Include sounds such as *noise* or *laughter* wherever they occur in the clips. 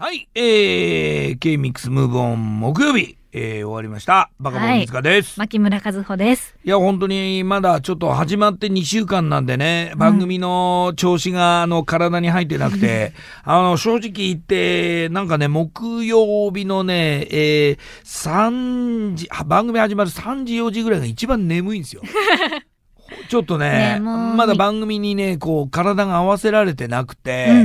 はい、えー、K-MIX ムーブオン木曜日、えー、終わりました。バカボン水塚です。牧村和穂です。いや本当にまだちょっと始まって2週間なんでね、番組の調子があの体に入ってなくて、*laughs* あの正直言ってなんかね木曜日のね、えー、3時あ番組始まる3時4時ぐらいが一番眠いんですよ。*laughs* ちょっとね眠いまだ番組にねこう体が合わせられてなくて、うんうん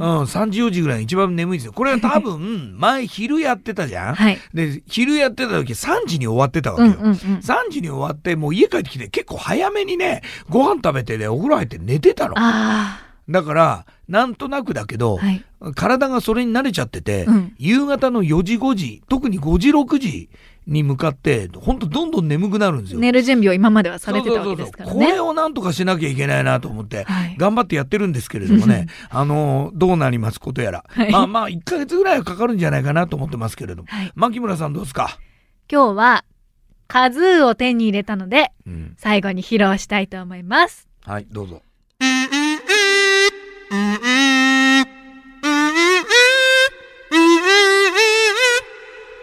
うん。うん、3時4時ぐらいが一番眠いんですよ。これは多分 *laughs* 前昼やってたじゃん。はい。で昼やってた時3時に終わってたわけよ。うんうんうん。3時に終わってもう家帰ってきて結構早めにねご飯食べてねお風呂入って寝てたのあだからなんとなくだけど、あ。はい。体がそれに慣れちゃってて、うん夕方の4時5時特に5時6時に向かってほんとどんどん眠くなるんですよ。寝る準備を今まではされてたわけですからね。これをなんとかしなきゃいけないなと思って、はい。頑張ってやってるんですけれどもね *laughs* あのどうなりますことやら、はいまあまあ1ヶ月ぐらいはかかるんじゃないかなと思ってますけれどもはい。牧村さんどうですか、今日は、カズーを手に入れたので、うん、最後に披露したいと思います。はいどうぞ。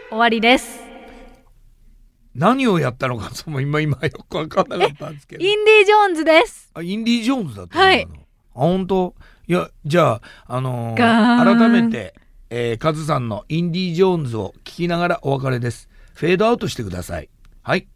終わりです。何をやったのかその今今よく分かんなかったんですけど。インディ・ジョーンズです。あインディ・ジョーンズだったの。はい。あ本当いやじゃああのー改めて、えー、カズさんのインディ・ジョーンズを聞きながらお別れです。フェードアウトしてください。はい